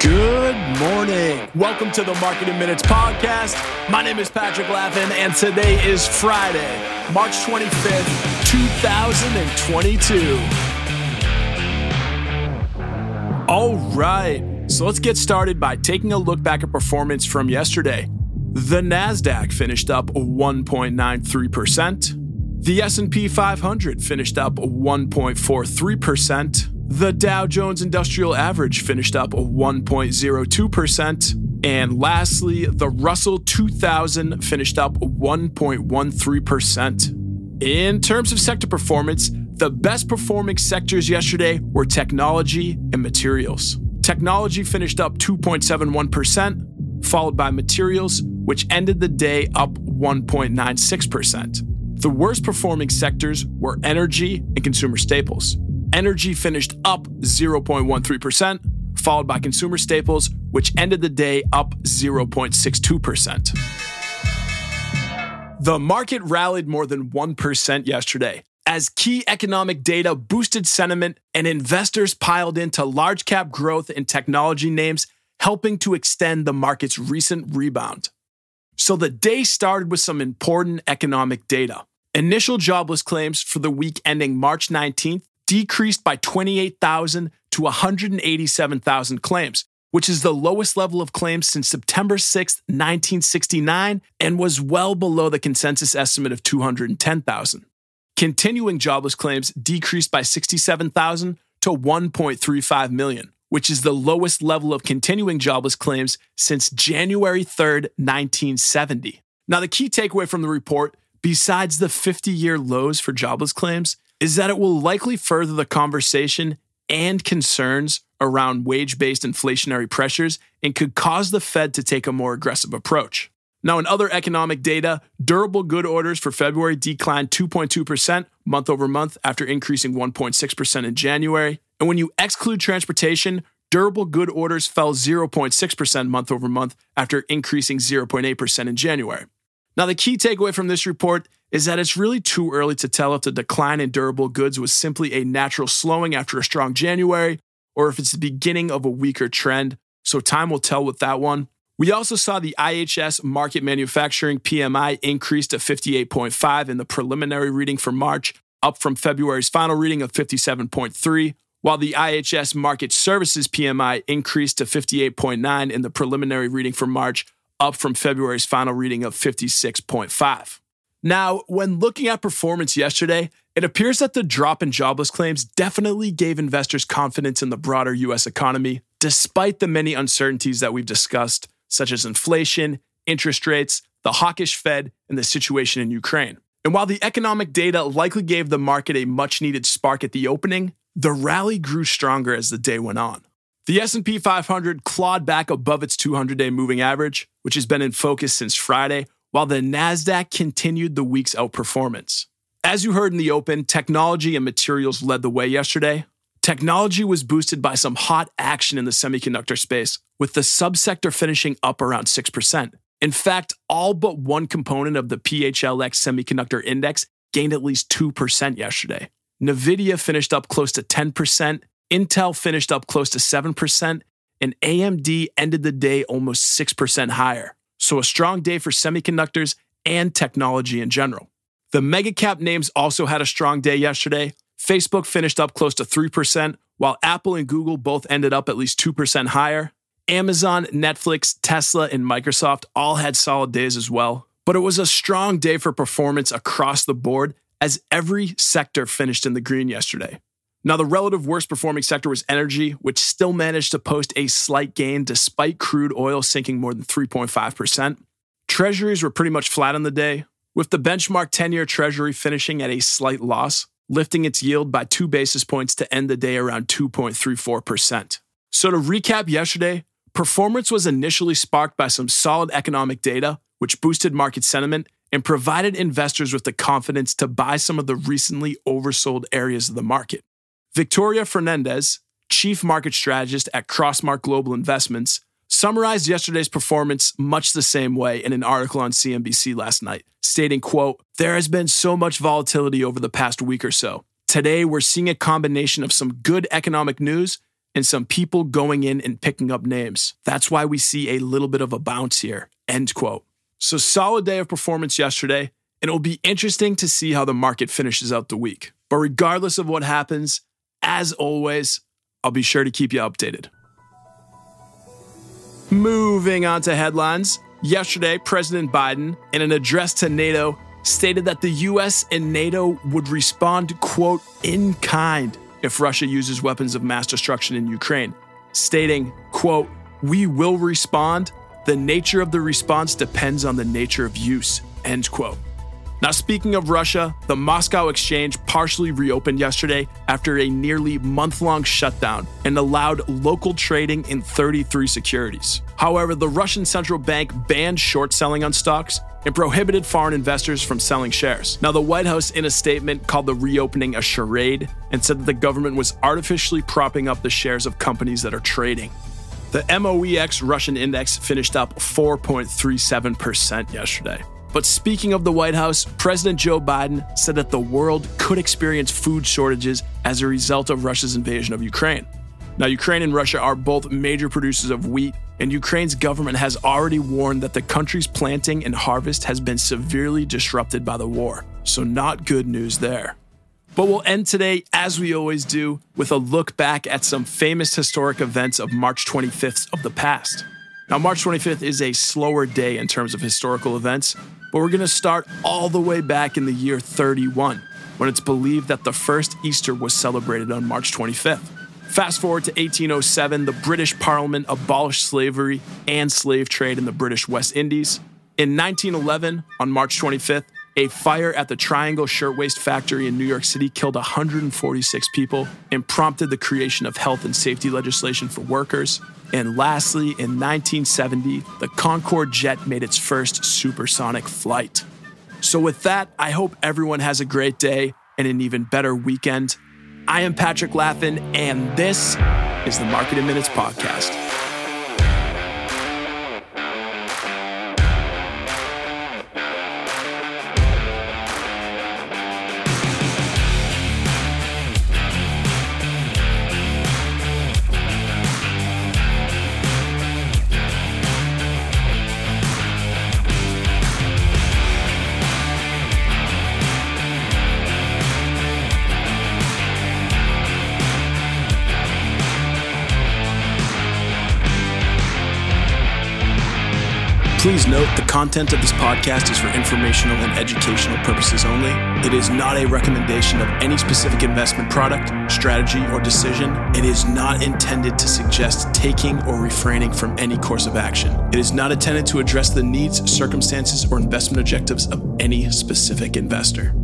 Good morning. Welcome to the Market In Minutes Podcast. My name is Patrick Laffin, and today is Friday, March 25th, 2022. All right, so let's get started by taking a look back at performance from yesterday. The Nasdaq finished up 1.93%. The S&P 500 finished up 1.43%. The Dow Jones Industrial Average finished up 1.02%. And lastly, the Russell 2000 finished up 1.13%. In terms of sector performance, the best performing sectors yesterday were technology and materials. Technology finished up 2.71%, followed by materials, which ended the day up 1.96%. The worst performing sectors were energy and consumer staples. Energy finished up 0.13%, followed by consumer staples, which ended the day up 0.62%. The market rallied more than 1% yesterday as key economic data boosted sentiment and investors piled into large cap growth and technology names, helping to extend the market's recent rebound. So the day started with some important economic data. Initial jobless claims for the week ending March 19th decreased by 28,000 to 187,000 claims, which is the lowest level of claims since September 6, 1969, and was well below the consensus estimate of 210,000. Continuing jobless claims decreased by 67,000 to 1.35 million, which is the lowest level of continuing jobless claims since January 3, 1970. Now, the key takeaway from the report, besides the 50 year lows for jobless claims, is that it will likely further the conversation and concerns around wage based inflationary pressures and could cause the Fed to take a more aggressive approach. Now, in other economic data, durable good orders for February declined 2.2% month over month after increasing 1.6% in January. And when you exclude transportation, durable good orders fell 0.6% month over month after increasing 0.8% in January. Now, the key takeaway from this report is that it's really too early to tell if the decline in durable goods was simply a natural slowing after a strong January or if it's the beginning of a weaker trend. So, time will tell with that one. We also saw the IHS Markit Manufacturing PMI increase to 58.5 in the preliminary reading for March, up from February's final reading of 57.3, while the IHS Markit Services PMI increased to 58.9 in the preliminary reading for March, up from February's final reading of 56.5. Now, when looking at performance yesterday, it appears that the drop in jobless claims definitely gave investors confidence in the broader US economy, despite the many uncertainties that we've discussed, such as inflation, interest rates, the hawkish Fed, and the situation in Ukraine. And while the economic data likely gave the market a much needed spark at the opening, the rally grew stronger as the day went on. The S&P 500 clawed back above its 200-day moving average, which has been in focus since Friday, while the NASDAQ continued the week's outperformance. As you heard in the open, technology and materials led the way yesterday. Technology was boosted by some hot action in the semiconductor space, with the subsector finishing up around 6%. In fact, all but one component of the PHLX semiconductor index gained at least 2% yesterday. Nvidia finished up close to 10%, Intel finished up close to 7%, and AMD ended the day almost 6% higher. So, a strong day for semiconductors and technology in general. The mega cap names also had a strong day yesterday. Facebook finished up close to 3%, while Apple and Google both ended up at least 2% higher. Amazon, Netflix, Tesla, and Microsoft all had solid days as well. But it was a strong day for performance across the board as every sector finished in the green yesterday. Now, the relative worst performing sector was energy, which still managed to post a slight gain despite crude oil sinking more than 3.5%. Treasuries were pretty much flat on the day, with the benchmark 10 year treasury finishing at a slight loss, lifting its yield by two basis points to end the day around 2.34%. So, to recap yesterday, performance was initially sparked by some solid economic data, which boosted market sentiment and provided investors with the confidence to buy some of the recently oversold areas of the market. Victoria Fernandez, chief market strategist at Crossmark Global Investments, summarized yesterday's performance much the same way in an article on CNBC last night, stating, quote, "There has been so much volatility over the past week or so. Today we're seeing a combination of some good economic news and some people going in and picking up names. That's why we see a little bit of a bounce here. End quote. So, solid day of performance yesterday, and it'll be interesting to see how the market finishes out the week. But regardless of what happens, as always, I'll be sure to keep you updated. Moving on to headlines. Yesterday, President Biden, in an address to NATO, stated that the US and NATO would respond, quote, in kind if Russia uses weapons of mass destruction in Ukraine, stating, quote, we will respond. The nature of the response depends on the nature of use, end quote. Now, speaking of Russia, the Moscow exchange partially reopened yesterday after a nearly month long shutdown and allowed local trading in 33 securities. However, the Russian central bank banned short selling on stocks and prohibited foreign investors from selling shares. Now, the White House, in a statement, called the reopening a charade and said that the government was artificially propping up the shares of companies that are trading. The MOEX Russian index finished up 4.37% yesterday. But speaking of the White House, President Joe Biden said that the world could experience food shortages as a result of Russia's invasion of Ukraine. Now, Ukraine and Russia are both major producers of wheat, and Ukraine's government has already warned that the country's planting and harvest has been severely disrupted by the war. So, not good news there. But we'll end today, as we always do, with a look back at some famous historic events of March 25th of the past. Now, March 25th is a slower day in terms of historical events, but we're going to start all the way back in the year 31, when it's believed that the first Easter was celebrated on March 25th. Fast forward to 1807, the British Parliament abolished slavery and slave trade in the British West Indies. In 1911, on March 25th, a fire at the Triangle Shirtwaist Factory in New York City killed 146 people and prompted the creation of health and safety legislation for workers. And lastly, in 1970, the Concorde jet made its first supersonic flight. So, with that, I hope everyone has a great day and an even better weekend. I am Patrick Laffin, and this is the Market in Minutes Podcast. Please note the content of this podcast is for informational and educational purposes only. It is not a recommendation of any specific investment product, strategy, or decision. It is not intended to suggest taking or refraining from any course of action. It is not intended to address the needs, circumstances, or investment objectives of any specific investor.